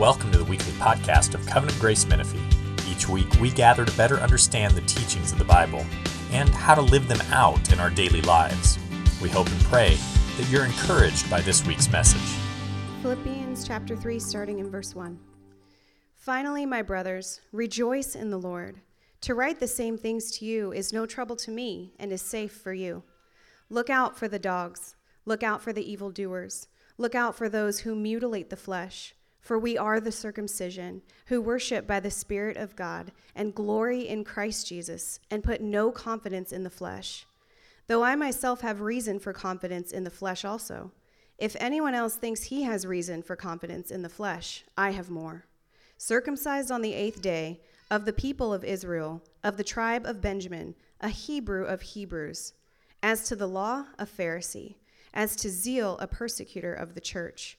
Welcome to the weekly podcast of Covenant Grace Menifee. Each week, we gather to better understand the teachings of the Bible and how to live them out in our daily lives. We hope and pray that you're encouraged by this week's message. Philippians chapter 3, starting in verse 1. Finally, my brothers, rejoice in the Lord. To write the same things to you is no trouble to me and is safe for you. Look out for the dogs, look out for the evildoers, look out for those who mutilate the flesh. For we are the circumcision, who worship by the Spirit of God, and glory in Christ Jesus, and put no confidence in the flesh. Though I myself have reason for confidence in the flesh also. If anyone else thinks he has reason for confidence in the flesh, I have more. Circumcised on the eighth day, of the people of Israel, of the tribe of Benjamin, a Hebrew of Hebrews. As to the law, a Pharisee. As to zeal, a persecutor of the church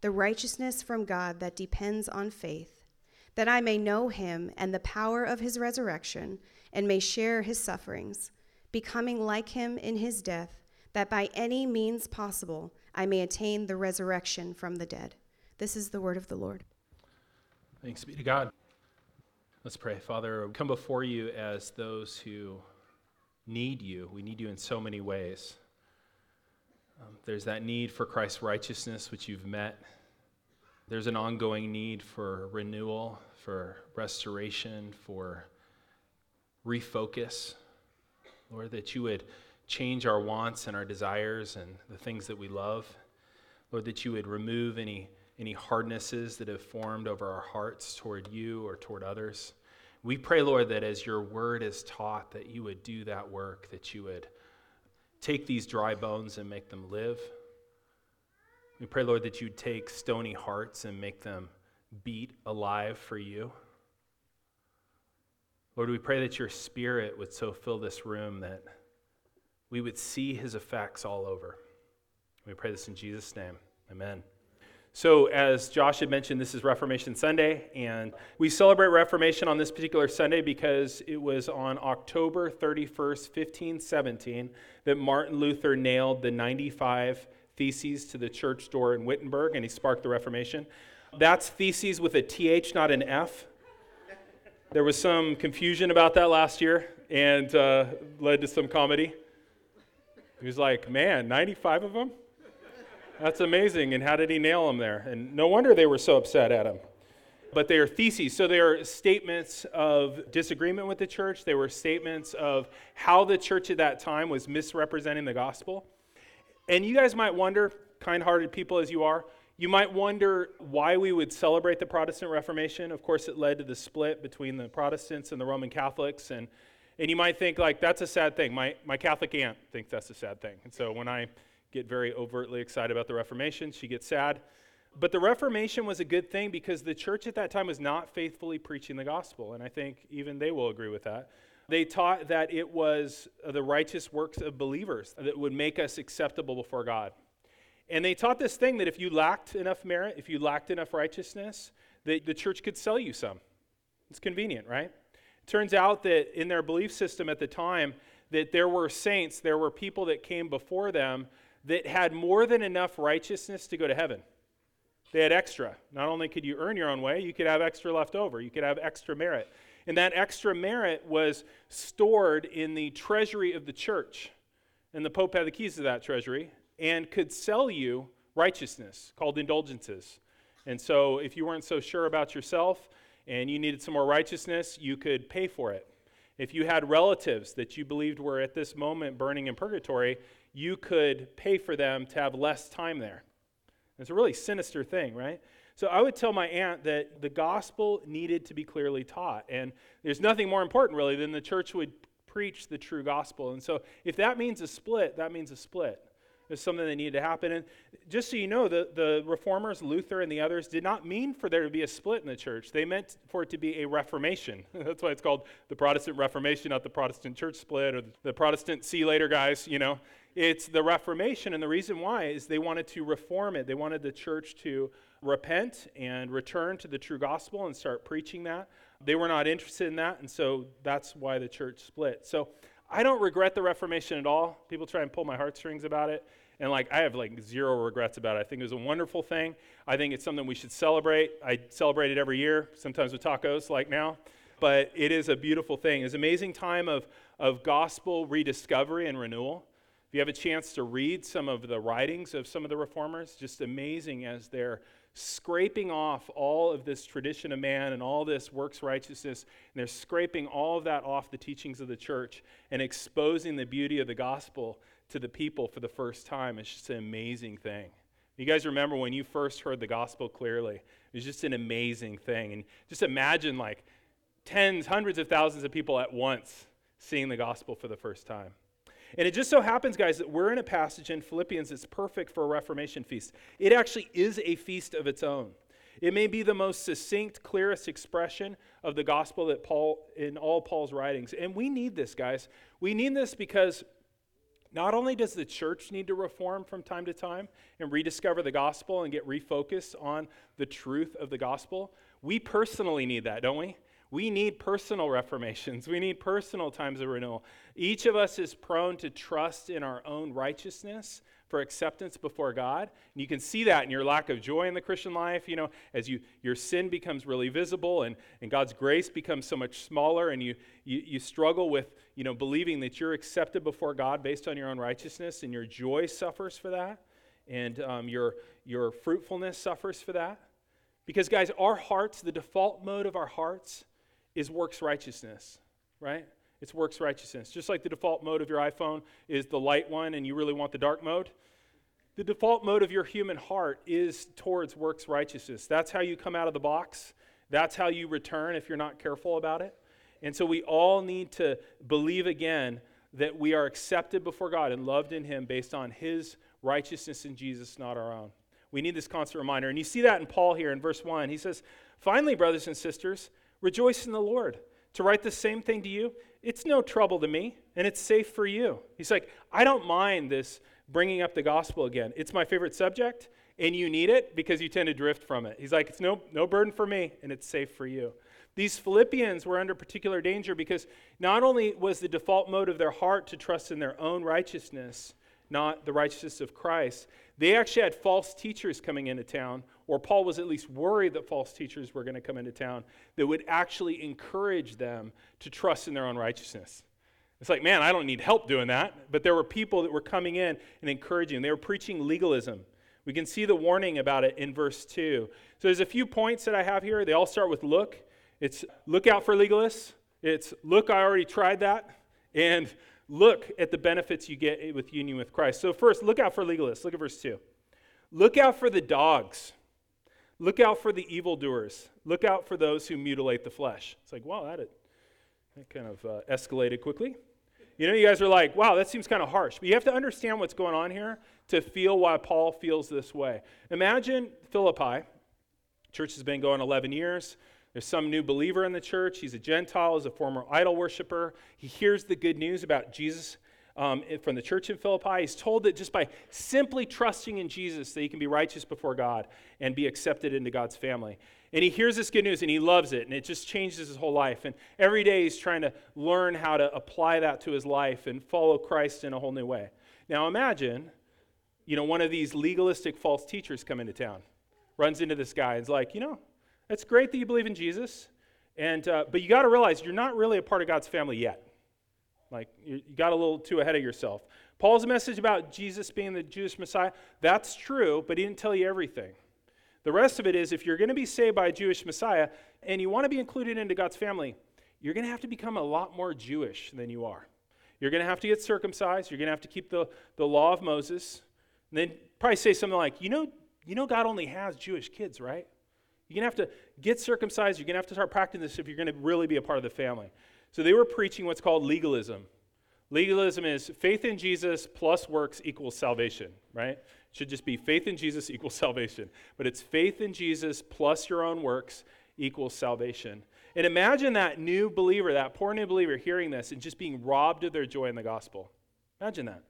the righteousness from God that depends on faith, that I may know him and the power of his resurrection, and may share his sufferings, becoming like him in his death, that by any means possible I may attain the resurrection from the dead. This is the word of the Lord. Thanks be to God. Let's pray. Father, we come before you as those who need you. We need you in so many ways. Um, there's that need for Christ's righteousness, which you've met. There's an ongoing need for renewal, for restoration, for refocus. Lord, that you would change our wants and our desires and the things that we love. Lord, that you would remove any, any hardnesses that have formed over our hearts toward you or toward others. We pray, Lord, that as your word is taught, that you would do that work, that you would take these dry bones and make them live. We pray, Lord, that you'd take stony hearts and make them beat alive for you. Lord, we pray that your spirit would so fill this room that we would see his effects all over. We pray this in Jesus' name. Amen. So, as Josh had mentioned, this is Reformation Sunday, and we celebrate Reformation on this particular Sunday because it was on October 31st, 1517, that Martin Luther nailed the 95 Theses to the church door in Wittenberg, and he sparked the Reformation. That's Theses with a TH, not an F. There was some confusion about that last year and uh, led to some comedy. He was like, man, 95 of them? That's amazing. And how did he nail them there? And no wonder they were so upset at him. But they are theses. So they are statements of disagreement with the church. They were statements of how the church at that time was misrepresenting the gospel. And you guys might wonder, kind hearted people as you are, you might wonder why we would celebrate the Protestant Reformation. Of course, it led to the split between the Protestants and the Roman Catholics. And, and you might think, like, that's a sad thing. My, my Catholic aunt thinks that's a sad thing. And so when I get very overtly excited about the Reformation. She gets sad. But the Reformation was a good thing because the church at that time was not faithfully preaching the gospel. And I think even they will agree with that. They taught that it was uh, the righteous works of believers that would make us acceptable before God. And they taught this thing that if you lacked enough merit, if you lacked enough righteousness, that the church could sell you some. It's convenient, right? It turns out that in their belief system at the time, that there were saints, there were people that came before them that had more than enough righteousness to go to heaven. They had extra. Not only could you earn your own way, you could have extra left over. You could have extra merit. And that extra merit was stored in the treasury of the church. And the Pope had the keys to that treasury and could sell you righteousness called indulgences. And so if you weren't so sure about yourself and you needed some more righteousness, you could pay for it. If you had relatives that you believed were at this moment burning in purgatory, you could pay for them to have less time there. It's a really sinister thing, right? So I would tell my aunt that the gospel needed to be clearly taught. And there's nothing more important, really, than the church would preach the true gospel. And so if that means a split, that means a split. It was something that needed to happen. And just so you know, the, the reformers, Luther and the others, did not mean for there to be a split in the church. They meant for it to be a reformation. That's why it's called the Protestant Reformation, not the Protestant church split or the Protestant see later guys, you know. It's the Reformation, and the reason why is they wanted to reform it. They wanted the church to repent and return to the true gospel and start preaching that. They were not interested in that, and so that's why the church split. So I don't regret the Reformation at all. People try and pull my heartstrings about it. And like I have like zero regrets about it. I think it was a wonderful thing. I think it's something we should celebrate. I celebrate it every year, sometimes with tacos like now. But it is a beautiful thing. It's an amazing time of, of gospel rediscovery and renewal. If you have a chance to read some of the writings of some of the reformers, just amazing as they're scraping off all of this tradition of man and all this works righteousness, and they're scraping all of that off the teachings of the church and exposing the beauty of the gospel to the people for the first time. It's just an amazing thing. You guys remember when you first heard the gospel clearly? It was just an amazing thing. And just imagine like tens, hundreds of thousands of people at once seeing the gospel for the first time. And it just so happens, guys, that we're in a passage in Philippians that's perfect for a Reformation feast. It actually is a feast of its own. It may be the most succinct, clearest expression of the gospel that Paul in all Paul's writings. And we need this, guys. We need this because not only does the church need to reform from time to time and rediscover the gospel and get refocused on the truth of the gospel, we personally need that, don't we? We need personal reformations. We need personal times of renewal. Each of us is prone to trust in our own righteousness for acceptance before God. And you can see that in your lack of joy in the Christian life, you know, as you your sin becomes really visible and, and God's grace becomes so much smaller and you, you you struggle with, you know, believing that you're accepted before God based on your own righteousness, and your joy suffers for that, and um, your your fruitfulness suffers for that. Because guys, our hearts, the default mode of our hearts is works righteousness, right? It's works righteousness. Just like the default mode of your iPhone is the light one and you really want the dark mode, the default mode of your human heart is towards works righteousness. That's how you come out of the box. That's how you return if you're not careful about it. And so we all need to believe again that we are accepted before God and loved in Him based on His righteousness in Jesus, not our own. We need this constant reminder. And you see that in Paul here in verse 1. He says, Finally, brothers and sisters, rejoice in the Lord. To write the same thing to you, it's no trouble to me, and it's safe for you. He's like, I don't mind this bringing up the gospel again. It's my favorite subject, and you need it because you tend to drift from it. He's like, it's no, no burden for me, and it's safe for you. These Philippians were under particular danger because not only was the default mode of their heart to trust in their own righteousness, not the righteousness of Christ, they actually had false teachers coming into town, or Paul was at least worried that false teachers were going to come into town that would actually encourage them to trust in their own righteousness. It's like, man, I don't need help doing that. But there were people that were coming in and encouraging. They were preaching legalism. We can see the warning about it in verse 2. So there's a few points that I have here. They all start with look. It's look out for legalists. It's look, I already tried that. And look at the benefits you get with union with Christ. So, first, look out for legalists. Look at verse 2. Look out for the dogs. Look out for the evildoers. Look out for those who mutilate the flesh. It's like, wow, that, it that kind of uh, escalated quickly. You know, you guys are like, wow, that seems kind of harsh. But you have to understand what's going on here to feel why Paul feels this way. Imagine Philippi. Church has been going 11 years. There's some new believer in the church. He's a Gentile, he's a former idol worshiper. He hears the good news about Jesus um, from the church in Philippi. He's told that just by simply trusting in Jesus, that he can be righteous before God and be accepted into God's family. And he hears this good news and he loves it, and it just changes his whole life. And every day he's trying to learn how to apply that to his life and follow Christ in a whole new way. Now imagine, you know, one of these legalistic false teachers come into town, runs into this guy, and is like, you know, it's great that you believe in Jesus, and, uh, but you got to realize you're not really a part of God's family yet. Like, you, you got a little too ahead of yourself. Paul's message about Jesus being the Jewish Messiah, that's true, but he didn't tell you everything. The rest of it is if you're going to be saved by a Jewish Messiah and you want to be included into God's family, you're going to have to become a lot more Jewish than you are. You're going to have to get circumcised. You're going to have to keep the, the law of Moses. And then probably say something like, you know, you know God only has Jewish kids, right? You're going to have to get circumcised. You're going to have to start practicing this if you're going to really be a part of the family. So they were preaching what's called legalism. Legalism is faith in Jesus plus works equals salvation, right? It should just be faith in Jesus equals salvation. But it's faith in Jesus plus your own works equals salvation. And imagine that new believer, that poor new believer, hearing this and just being robbed of their joy in the gospel. Imagine that.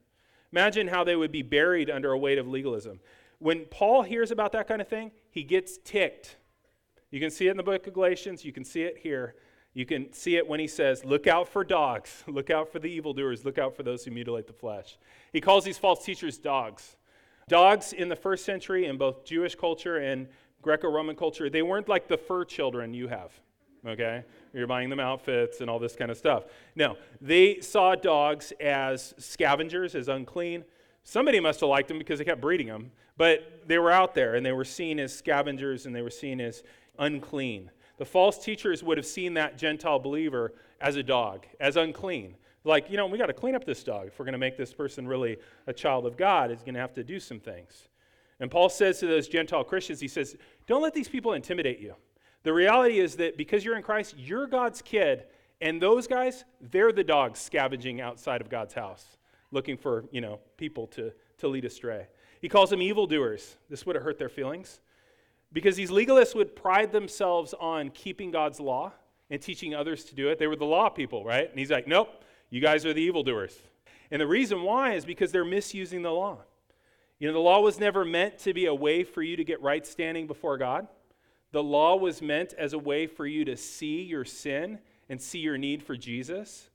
Imagine how they would be buried under a weight of legalism. When Paul hears about that kind of thing, he gets ticked. You can see it in the book of Galatians, you can see it here. You can see it when he says, Look out for dogs, look out for the evildoers, look out for those who mutilate the flesh. He calls these false teachers dogs. Dogs in the first century, in both Jewish culture and Greco Roman culture, they weren't like the fur children you have, okay? You're buying them outfits and all this kind of stuff. No, they saw dogs as scavengers, as unclean. Somebody must have liked them because they kept breeding them, but they were out there and they were seen as scavengers and they were seen as unclean. The false teachers would have seen that Gentile believer as a dog, as unclean. Like, you know, we got to clean up this dog. If we're going to make this person really a child of God, he's going to have to do some things. And Paul says to those Gentile Christians, he says, don't let these people intimidate you. The reality is that because you're in Christ, you're God's kid, and those guys, they're the dogs scavenging outside of God's house, looking for, you know, people to, to lead astray. He calls them evildoers. This would have hurt their feelings. Because these legalists would pride themselves on keeping God's law and teaching others to do it. They were the law people, right? And he's like, nope, you guys are the evildoers. And the reason why is because they're misusing the law. You know, the law was never meant to be a way for you to get right standing before God. The law was meant as a way for you to see your sin and see your need for Jesus.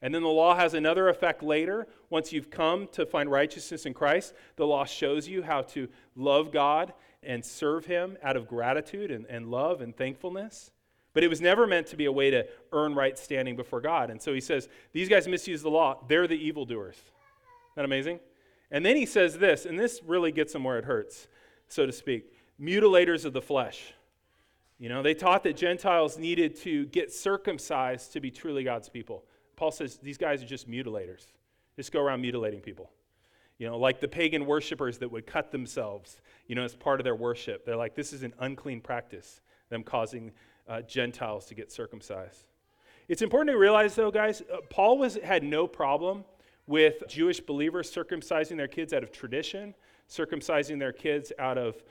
And then the law has another effect later. Once you've come to find righteousness in Christ, the law shows you how to love God and serve Him out of gratitude and, and love and thankfulness. But it was never meant to be a way to earn right standing before God. And so he says, These guys misuse the law. They're the evildoers. Isn't that amazing? And then he says this, and this really gets them where it hurts, so to speak mutilators of the flesh. You know, they taught that Gentiles needed to get circumcised to be truly God's people. Paul says these guys are just mutilators. Just go around mutilating people. You know, like the pagan worshippers that would cut themselves, you know, as part of their worship. They're like, this is an unclean practice, them causing uh, Gentiles to get circumcised. It's important to realize, though, guys, uh, Paul was, had no problem with Jewish believers circumcising their kids out of tradition, circumcising their kids out of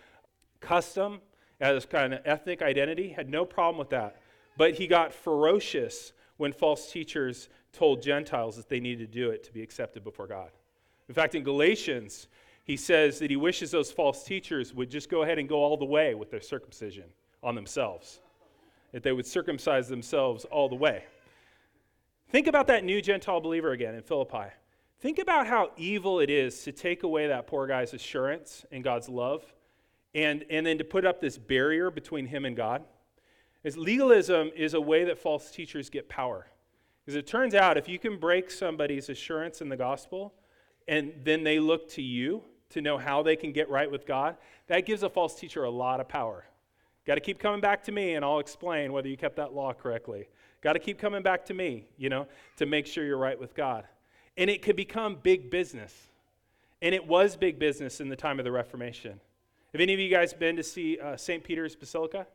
custom, as kind of ethnic identity, had no problem with that. But he got ferocious when false teachers told Gentiles that they needed to do it to be accepted before God. In fact, in Galatians, he says that he wishes those false teachers would just go ahead and go all the way with their circumcision on themselves, that they would circumcise themselves all the way. Think about that new Gentile believer again in Philippi. Think about how evil it is to take away that poor guy's assurance in God's love and, and then to put up this barrier between him and God. As legalism is a way that false teachers get power. Because it turns out if you can break somebody's assurance in the gospel, and then they look to you to know how they can get right with God, that gives a false teacher a lot of power. Got to keep coming back to me and I'll explain whether you kept that law correctly. Got to keep coming back to me, you know, to make sure you're right with God. And it could become big business. And it was big business in the time of the Reformation. Have any of you guys been to see uh, St. Peter's Basilica?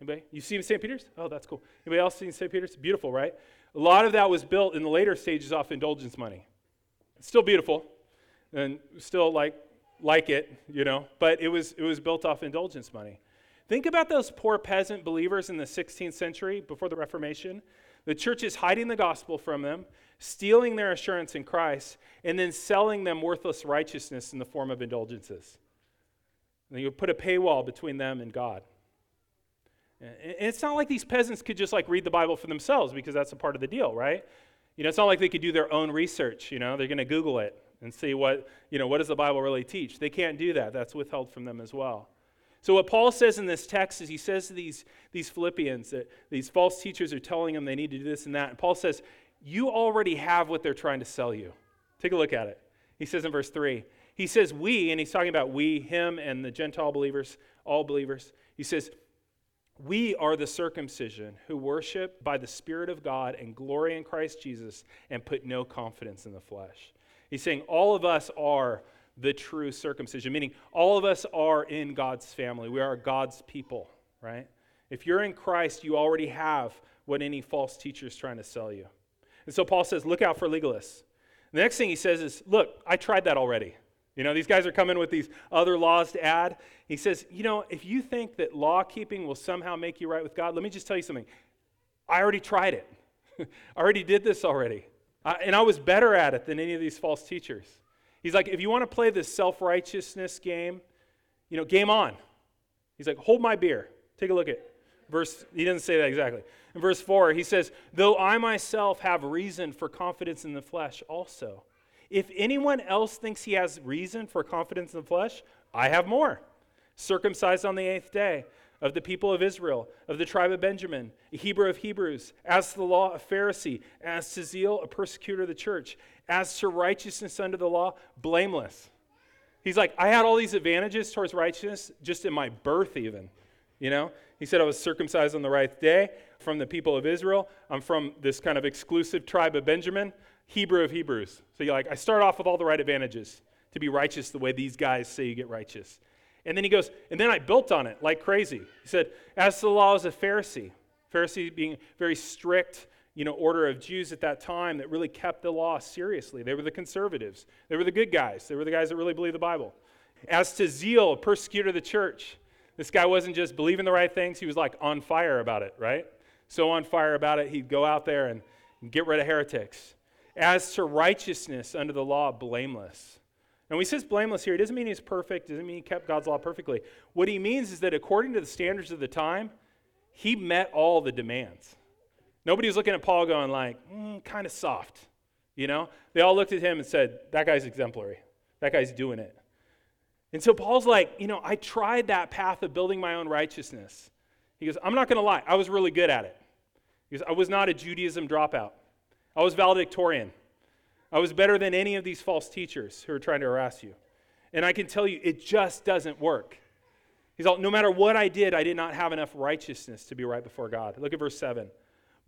Anybody? You seen St. Peter's? Oh, that's cool. Anybody else seen St. Peter's? Beautiful, right? A lot of that was built in the later stages off indulgence money. Still beautiful and still like like it, you know, but it was it was built off indulgence money. Think about those poor peasant believers in the 16th century before the Reformation. The church is hiding the gospel from them, stealing their assurance in Christ, and then selling them worthless righteousness in the form of indulgences. And you put a paywall between them and God. And it's not like these peasants could just like read the Bible for themselves because that's a part of the deal, right? You know, it's not like they could do their own research. You know, they're going to Google it and see what, you know, what does the Bible really teach. They can't do that. That's withheld from them as well. So what Paul says in this text is he says to these, these Philippians that these false teachers are telling them they need to do this and that. And Paul says, you already have what they're trying to sell you. Take a look at it. He says in verse 3, he says, we, and he's talking about we, him, and the Gentile believers, all believers. He says, we are the circumcision who worship by the Spirit of God and glory in Christ Jesus and put no confidence in the flesh. He's saying all of us are the true circumcision, meaning all of us are in God's family. We are God's people, right? If you're in Christ, you already have what any false teacher is trying to sell you. And so Paul says, look out for legalists. the next thing he says is, Look, I tried that already. You know, these guys are coming with these other laws to add. He says, You know, if you think that law keeping will somehow make you right with God, let me just tell you something. I already tried it, I already did this already. I, and I was better at it than any of these false teachers. He's like, If you want to play this self righteousness game, you know, game on. He's like, Hold my beer. Take a look at verse. He doesn't say that exactly. In verse 4, he says, Though I myself have reason for confidence in the flesh also. If anyone else thinks he has reason for confidence in the flesh, I have more. Circumcised on the eighth day, of the people of Israel, of the tribe of Benjamin, a Hebrew of Hebrews, as to the law, a Pharisee, as to zeal, a persecutor of the church, as to righteousness under the law, blameless. He's like, I had all these advantages towards righteousness just in my birth, even. You know? He said I was circumcised on the right day from the people of Israel. I'm from this kind of exclusive tribe of Benjamin, Hebrew of Hebrews. So you're like, I start off with all the right advantages to be righteous the way these guys say you get righteous. And then he goes, and then I built on it like crazy. He said, as to the law as a Pharisee, Pharisee being very strict, you know, order of Jews at that time that really kept the law seriously. They were the conservatives. They were the good guys. They were the guys that really believed the Bible. As to zeal, persecutor of the church. This guy wasn't just believing the right things, he was like on fire about it, right? So on fire about it, he'd go out there and get rid of heretics. As to righteousness under the law, blameless. And when he says blameless here, it doesn't mean he's perfect, doesn't mean he kept God's law perfectly. What he means is that according to the standards of the time, he met all the demands. Nobody was looking at Paul going like, mm, kind of soft. You know? They all looked at him and said, that guy's exemplary. That guy's doing it. And so Paul's like, you know, I tried that path of building my own righteousness. He goes, I'm not going to lie, I was really good at it. He goes, I was not a Judaism dropout. I was valedictorian. I was better than any of these false teachers who are trying to harass you. And I can tell you, it just doesn't work. He's all, no matter what I did, I did not have enough righteousness to be right before God. Look at verse 7.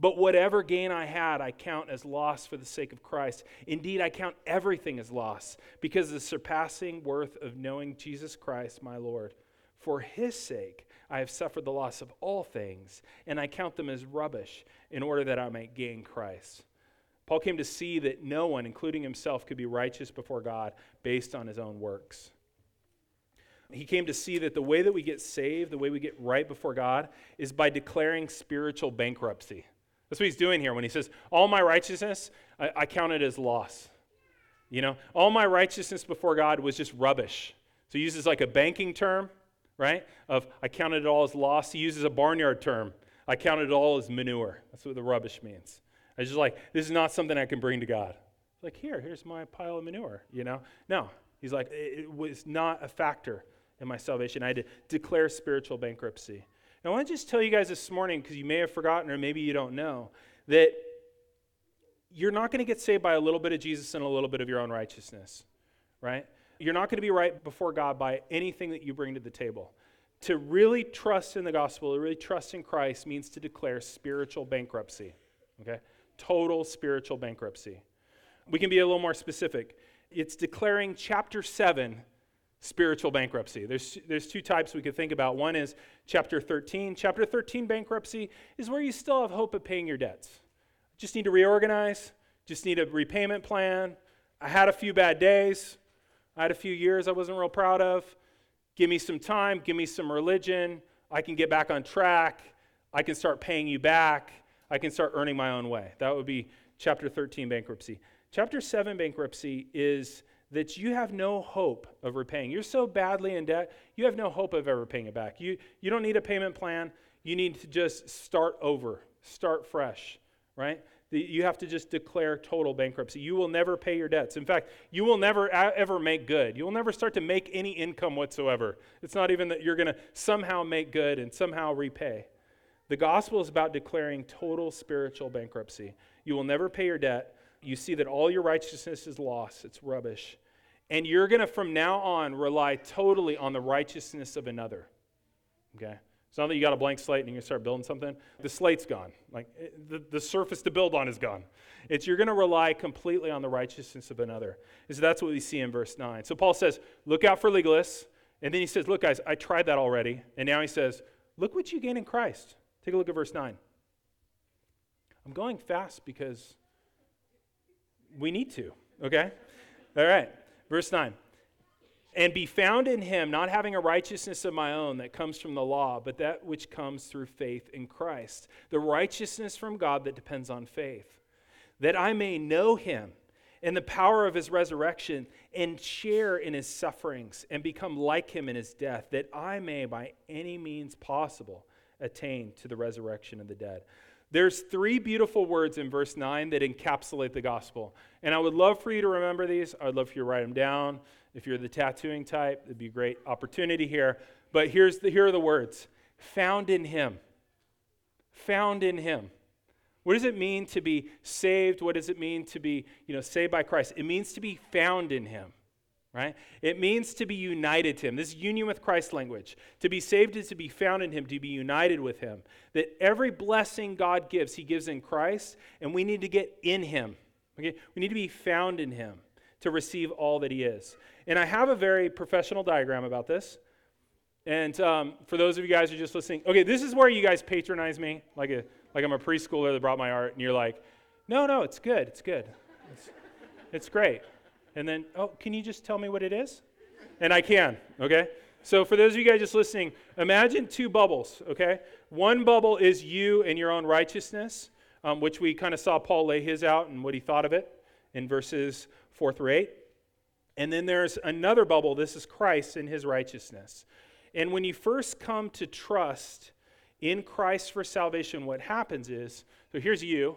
But whatever gain I had, I count as loss for the sake of Christ. Indeed, I count everything as loss because of the surpassing worth of knowing Jesus Christ, my Lord. For his sake, I have suffered the loss of all things, and I count them as rubbish in order that I might gain Christ. Paul came to see that no one, including himself, could be righteous before God based on his own works. He came to see that the way that we get saved, the way we get right before God, is by declaring spiritual bankruptcy. That's what he's doing here when he says, All my righteousness, I, I count it as loss. You know, all my righteousness before God was just rubbish. So he uses like a banking term, right? Of I counted it all as loss. He uses a barnyard term. I counted it all as manure. That's what the rubbish means. I was just like, this is not something I can bring to God. Like, here, here's my pile of manure, you know? No. He's like, it was not a factor in my salvation. I had to declare spiritual bankruptcy. Now, I want to just tell you guys this morning, because you may have forgotten or maybe you don't know, that you're not going to get saved by a little bit of Jesus and a little bit of your own righteousness, right? You're not going to be right before God by anything that you bring to the table. To really trust in the gospel, to really trust in Christ, means to declare spiritual bankruptcy, okay? Total spiritual bankruptcy. We can be a little more specific. It's declaring chapter 7 spiritual bankruptcy. There's, there's two types we could think about. One is chapter 13. Chapter 13 bankruptcy is where you still have hope of paying your debts. Just need to reorganize, just need a repayment plan. I had a few bad days, I had a few years I wasn't real proud of. Give me some time, give me some religion. I can get back on track. I can start paying you back. I can start earning my own way. That would be chapter 13 bankruptcy. Chapter 7 bankruptcy is that you have no hope of repaying. You're so badly in debt, you have no hope of ever paying it back. You, you don't need a payment plan. You need to just start over, start fresh, right? You have to just declare total bankruptcy. You will never pay your debts. In fact, you will never ever make good. You will never start to make any income whatsoever. It's not even that you're going to somehow make good and somehow repay. The gospel is about declaring total spiritual bankruptcy. You will never pay your debt. You see that all your righteousness is lost, it's rubbish. And you're going to, from now on, rely totally on the righteousness of another. Okay? It's not that you got a blank slate and you start building something. The slate's gone. Like eh, the, the surface to build on is gone. It's you're going to rely completely on the righteousness of another. So that's what we see in verse 9. So Paul says, look out for legalists. And then he says, look, guys, I tried that already. And now he says, look what you gain in Christ. Take a look at verse 9. I'm going fast because we need to. Okay? All right. Verse 9. And be found in him, not having a righteousness of my own that comes from the law, but that which comes through faith in Christ. The righteousness from God that depends on faith. That I may know him and the power of his resurrection and share in his sufferings and become like him in his death, that I may by any means possible attain to the resurrection of the dead. There's three beautiful words in verse 9 that encapsulate the gospel. And I would love for you to remember these. I would love for you to write them down. If you're the tattooing type, it'd be a great opportunity here. But here's the, here are the words found in him. Found in him. What does it mean to be saved? What does it mean to be, you know, saved by Christ? It means to be found in him. Right? It means to be united to him. This union with Christ language. To be saved is to be found in him, to be united with him. That every blessing God gives, he gives in Christ, and we need to get in him. Okay? We need to be found in him to receive all that he is. And I have a very professional diagram about this. And um, for those of you guys who are just listening, okay, this is where you guys patronize me, like a like I'm a preschooler that brought my art, and you're like, no, no, it's good, it's good, it's, it's great. And then, oh, can you just tell me what it is? And I can, okay? So for those of you guys just listening, imagine two bubbles, okay? One bubble is you and your own righteousness, um, which we kind of saw Paul lay his out and what he thought of it in verses 4 through 8. And then there's another bubble. This is Christ and his righteousness. And when you first come to trust in Christ for salvation, what happens is so here's you,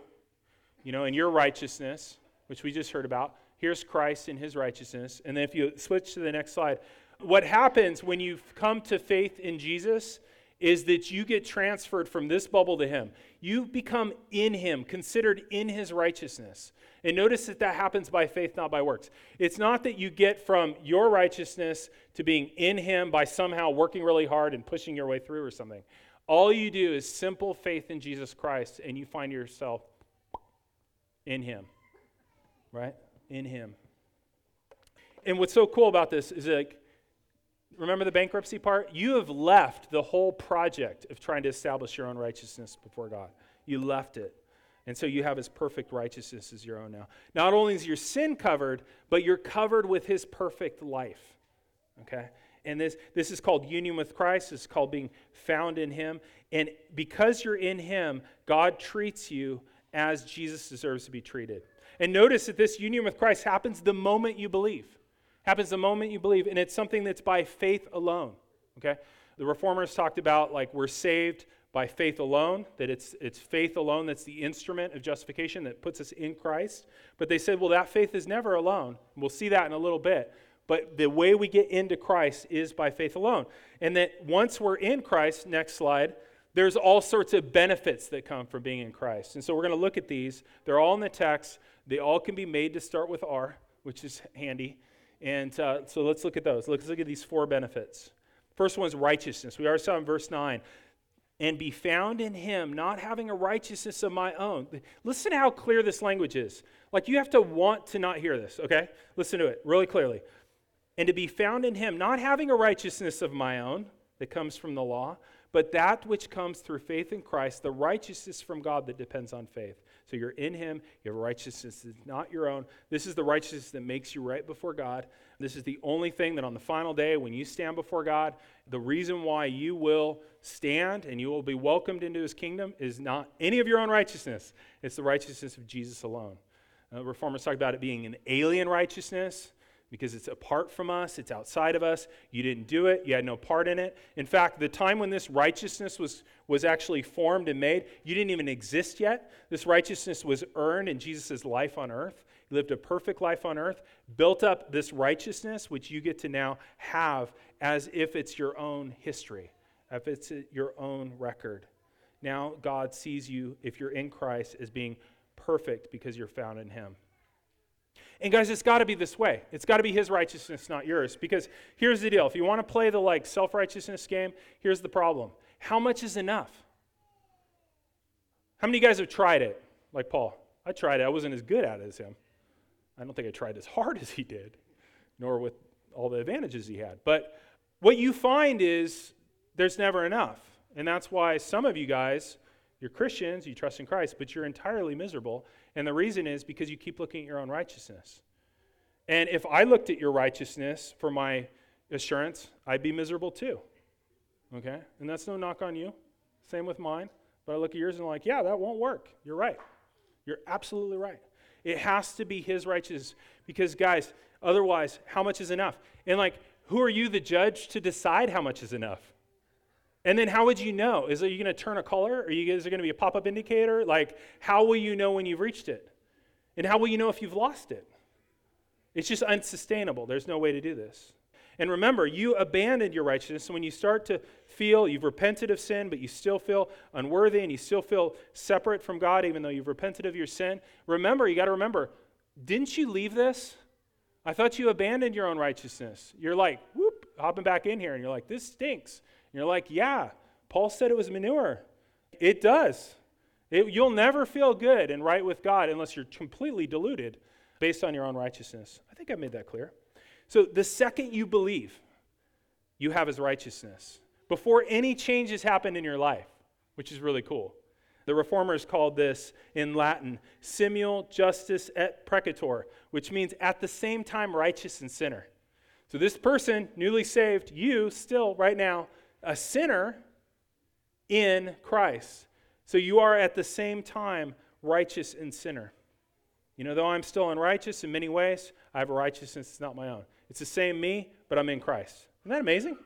you know, and your righteousness, which we just heard about. Here's Christ in his righteousness. And then if you switch to the next slide, what happens when you come to faith in Jesus is that you get transferred from this bubble to him. You become in him, considered in his righteousness. And notice that that happens by faith, not by works. It's not that you get from your righteousness to being in him by somehow working really hard and pushing your way through or something. All you do is simple faith in Jesus Christ, and you find yourself in him, right? In him. And what's so cool about this is like, remember the bankruptcy part? You have left the whole project of trying to establish your own righteousness before God. You left it. And so you have his perfect righteousness as your own now. Not only is your sin covered, but you're covered with his perfect life. Okay? And this, this is called union with Christ. It's called being found in him. And because you're in him, God treats you as Jesus deserves to be treated. And notice that this union with Christ happens the moment you believe happens the moment you believe, and it's something that's by faith alone. Okay? The reformers talked about like we're saved by faith alone, that it's, it's faith alone that's the instrument of justification that puts us in Christ. But they said, well, that faith is never alone. We'll see that in a little bit. But the way we get into Christ is by faith alone. And that once we're in Christ, next slide, there's all sorts of benefits that come from being in Christ. And so we're going to look at these. They're all in the text. They all can be made to start with R, which is handy. And uh, so let's look at those. Let's look at these four benefits. First one is righteousness. We already saw in verse 9. And be found in him, not having a righteousness of my own. Listen to how clear this language is. Like you have to want to not hear this, okay? Listen to it really clearly. And to be found in him, not having a righteousness of my own that comes from the law, but that which comes through faith in Christ, the righteousness from God that depends on faith. So you're in Him. You have righteousness that's not your own. This is the righteousness that makes you right before God. This is the only thing that on the final day, when you stand before God, the reason why you will stand and you will be welcomed into His kingdom is not any of your own righteousness, it's the righteousness of Jesus alone. Uh, reformers talk about it being an alien righteousness because it's apart from us, it's outside of us. You didn't do it, you had no part in it. In fact, the time when this righteousness was, was actually formed and made, you didn't even exist yet. This righteousness was earned in Jesus' life on earth. He lived a perfect life on earth, built up this righteousness, which you get to now have as if it's your own history, if it's your own record. Now, God sees you, if you're in Christ, as being perfect because you're found in Him. And guys, it's got to be this way. It's got to be his righteousness, not yours. Because here's the deal. If you want to play the like self-righteousness game, here's the problem. How much is enough? How many of you guys have tried it? Like Paul. I tried it. I wasn't as good at it as him. I don't think I tried as hard as he did, nor with all the advantages he had. But what you find is there's never enough. And that's why some of you guys, you're Christians, you trust in Christ, but you're entirely miserable and the reason is because you keep looking at your own righteousness. And if I looked at your righteousness for my assurance, I'd be miserable too. Okay? And that's no knock on you. Same with mine. But I look at yours and I'm like, yeah, that won't work. You're right. You're absolutely right. It has to be his righteousness. Because, guys, otherwise, how much is enough? And, like, who are you, the judge, to decide how much is enough? And then how would you know? Is it, you going to turn a color? Are you, is there going to be a pop up indicator? Like, how will you know when you've reached it? And how will you know if you've lost it? It's just unsustainable. There's no way to do this. And remember, you abandoned your righteousness. So when you start to feel you've repented of sin, but you still feel unworthy and you still feel separate from God, even though you've repented of your sin, remember, you got to remember, didn't you leave this? I thought you abandoned your own righteousness. You're like, whoop, hopping back in here, and you're like, this stinks. You're like, yeah, Paul said it was manure. It does. It, you'll never feel good and right with God unless you're completely deluded based on your own righteousness. I think I made that clear. So the second you believe, you have his righteousness before any changes happen in your life, which is really cool. The reformers called this in Latin simul justus et peccator, which means at the same time righteous and sinner. So this person, newly saved, you still right now, a sinner in Christ. So you are at the same time righteous and sinner. You know, though I'm still unrighteous in many ways, I have a righteousness that's not my own. It's the same me, but I'm in Christ. Isn't that amazing?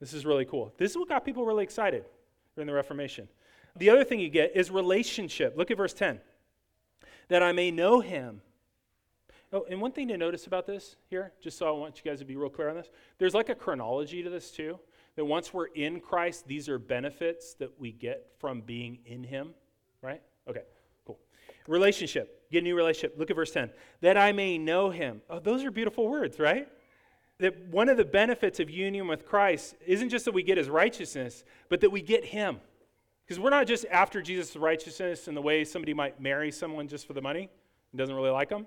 This is really cool. This is what got people really excited during the Reformation. The other thing you get is relationship. Look at verse 10. That I may know him. Oh, and one thing to notice about this here, just so I want you guys to be real clear on this, there's like a chronology to this too. That once we're in Christ, these are benefits that we get from being in him, right? Okay, cool. Relationship. Get a new relationship. Look at verse 10. That I may know him. Oh, those are beautiful words, right? That one of the benefits of union with Christ isn't just that we get his righteousness, but that we get him. Because we're not just after Jesus' righteousness in the way somebody might marry someone just for the money and doesn't really like them.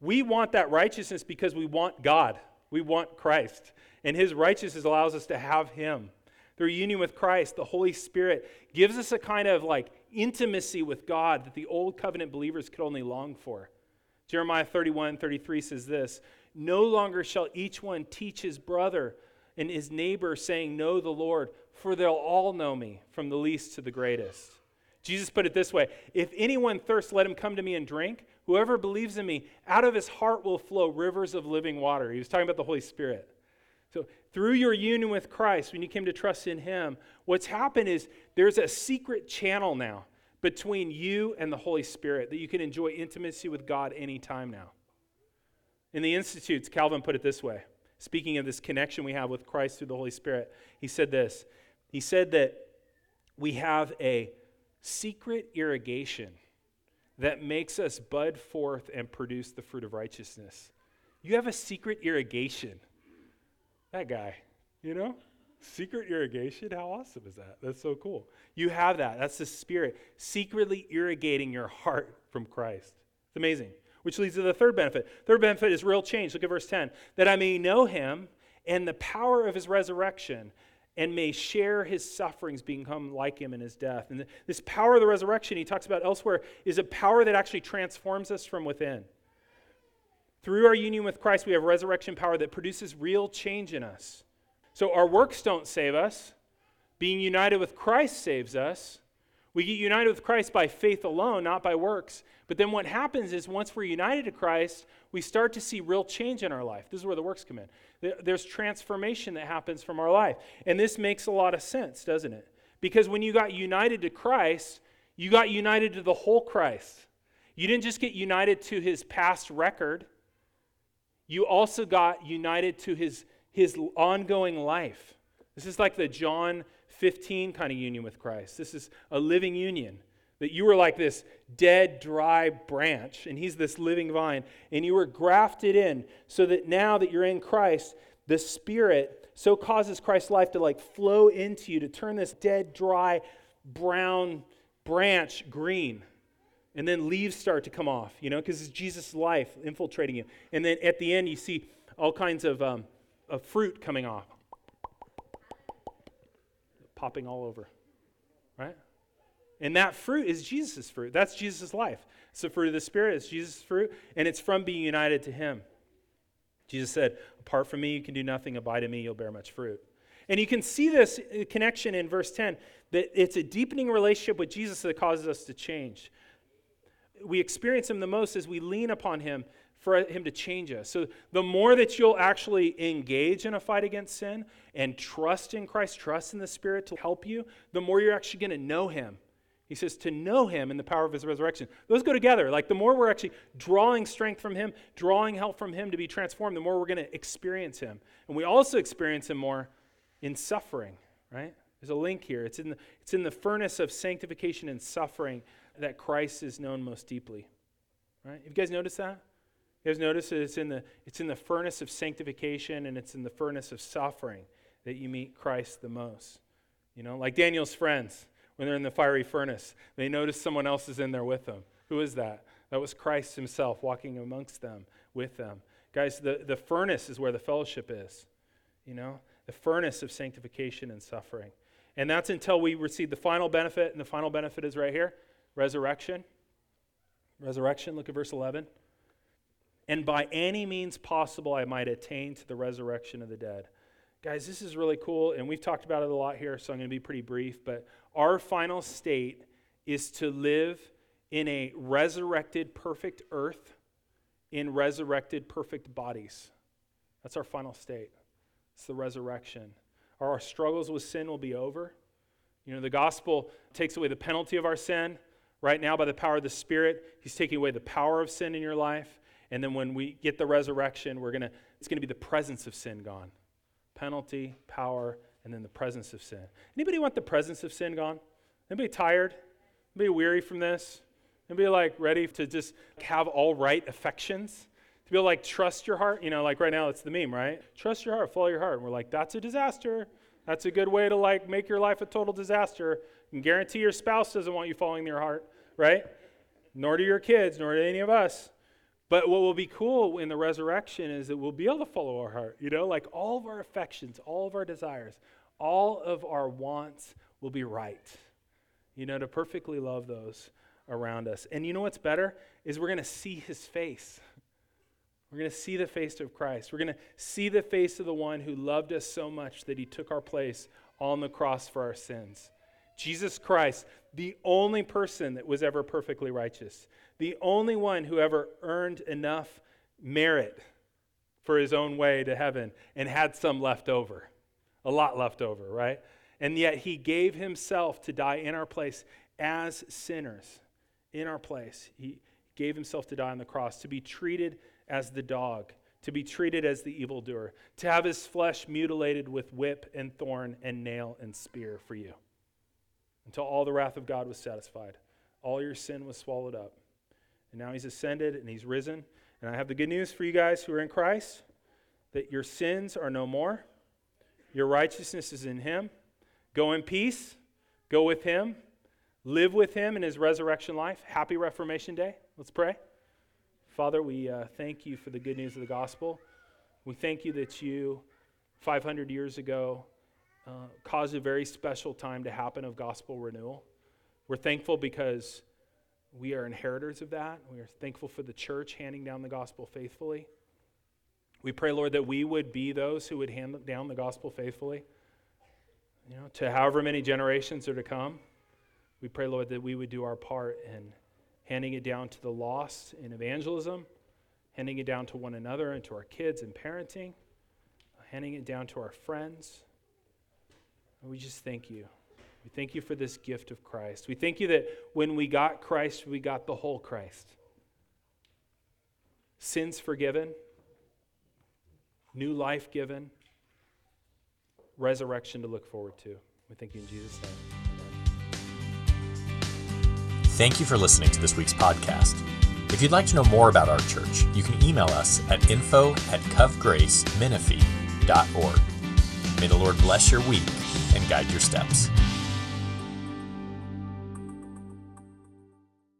We want that righteousness because we want God. We want Christ. And his righteousness allows us to have him. Through union with Christ, the Holy Spirit gives us a kind of like intimacy with God that the old covenant believers could only long for. Jeremiah 31 33 says this No longer shall each one teach his brother and his neighbor, saying, Know the Lord, for they'll all know me, from the least to the greatest. Jesus put it this way If anyone thirsts, let him come to me and drink. Whoever believes in me, out of his heart will flow rivers of living water. He was talking about the Holy Spirit. So, through your union with Christ, when you came to trust in Him, what's happened is there's a secret channel now between you and the Holy Spirit that you can enjoy intimacy with God anytime now. In the Institutes, Calvin put it this way speaking of this connection we have with Christ through the Holy Spirit, he said this. He said that we have a secret irrigation that makes us bud forth and produce the fruit of righteousness. You have a secret irrigation. That guy, you know? Secret irrigation? How awesome is that? That's so cool. You have that. That's the Spirit secretly irrigating your heart from Christ. It's amazing. Which leads to the third benefit. Third benefit is real change. Look at verse 10. That I may know him and the power of his resurrection and may share his sufferings, become like him in his death. And this power of the resurrection he talks about elsewhere is a power that actually transforms us from within. Through our union with Christ, we have resurrection power that produces real change in us. So our works don't save us. Being united with Christ saves us. We get united with Christ by faith alone, not by works. But then what happens is once we're united to Christ, we start to see real change in our life. This is where the works come in. There's transformation that happens from our life. And this makes a lot of sense, doesn't it? Because when you got united to Christ, you got united to the whole Christ. You didn't just get united to his past record, you also got united to his, his ongoing life. This is like the John 15 kind of union with Christ. This is a living union. That you were like this dead, dry branch, and He's this living vine, and you were grafted in so that now that you're in Christ, the Spirit so causes Christ's life to like flow into you to turn this dead, dry, brown branch green. And then leaves start to come off, you know, because it's Jesus' life infiltrating you. And then at the end, you see all kinds of, um, of fruit coming off popping all over, right? And that fruit is Jesus' fruit. That's Jesus' life. It's the fruit of the Spirit, it's Jesus' fruit, and it's from being united to Him. Jesus said, Apart from me, you can do nothing. Abide in me, you'll bear much fruit. And you can see this connection in verse 10 that it's a deepening relationship with Jesus that causes us to change. We experience Him the most as we lean upon Him for Him to change us. So the more that you'll actually engage in a fight against sin and trust in Christ, trust in the Spirit to help you, the more you're actually going to know Him he says to know him in the power of his resurrection. Those go together. Like the more we're actually drawing strength from him, drawing help from him to be transformed, the more we're going to experience him. And we also experience him more in suffering, right? There's a link here. It's in the, it's in the furnace of sanctification and suffering that Christ is known most deeply. Right? You guys noticed that? You guys notice that it's in the it's in the furnace of sanctification and it's in the furnace of suffering that you meet Christ the most. You know, like Daniel's friends when they're in the fiery furnace. They notice someone else is in there with them. Who is that? That was Christ himself walking amongst them, with them. Guys, the, the furnace is where the fellowship is, you know, the furnace of sanctification and suffering. And that's until we receive the final benefit, and the final benefit is right here resurrection. Resurrection, look at verse 11. And by any means possible, I might attain to the resurrection of the dead. Guys, this is really cool, and we've talked about it a lot here, so I'm going to be pretty brief. But our final state is to live in a resurrected, perfect earth in resurrected, perfect bodies. That's our final state. It's the resurrection. Our struggles with sin will be over. You know, the gospel takes away the penalty of our sin. Right now, by the power of the Spirit, He's taking away the power of sin in your life. And then when we get the resurrection, we're gonna, it's going to be the presence of sin gone penalty, power, and then the presence of sin. Anybody want the presence of sin gone? Anybody tired? Anybody weary from this? Anybody like ready to just have all right affections? To be able to like trust your heart? You know, like right now it's the meme, right? Trust your heart, follow your heart. And we're like, that's a disaster. That's a good way to like make your life a total disaster. And guarantee your spouse doesn't want you following their heart, right? Nor do your kids, nor do any of us. But what will be cool in the resurrection is that we'll be able to follow our heart, you know, like all of our affections, all of our desires, all of our wants will be right, you know, to perfectly love those around us. And you know what's better? Is we're going to see his face. We're going to see the face of Christ. We're going to see the face of the one who loved us so much that he took our place on the cross for our sins. Jesus Christ, the only person that was ever perfectly righteous, the only one who ever earned enough merit for his own way to heaven and had some left over, a lot left over, right? And yet he gave himself to die in our place as sinners, in our place. He gave himself to die on the cross, to be treated as the dog, to be treated as the evildoer, to have his flesh mutilated with whip and thorn and nail and spear for you until all the wrath of God was satisfied. All your sin was swallowed up. And now he's ascended and he's risen. And I have the good news for you guys who are in Christ that your sins are no more. Your righteousness is in him. Go in peace. Go with him. Live with him in his resurrection life. Happy Reformation Day. Let's pray. Father, we uh, thank you for the good news of the gospel. We thank you that you, 500 years ago, uh, caused a very special time to happen of gospel renewal. We're thankful because we are inheritors of that. We are thankful for the church handing down the gospel faithfully. We pray, Lord, that we would be those who would hand down the gospel faithfully, you know, to however many generations are to come. We pray, Lord, that we would do our part in handing it down to the lost in evangelism, handing it down to one another and to our kids in parenting, handing it down to our friends. And we just thank you. We thank you for this gift of Christ. We thank you that when we got Christ, we got the whole Christ. Sins forgiven, new life given, resurrection to look forward to. We thank you in Jesus' name. Thank you for listening to this week's podcast. If you'd like to know more about our church, you can email us at info at covgracemenifee.org. May the Lord bless your week and guide your steps.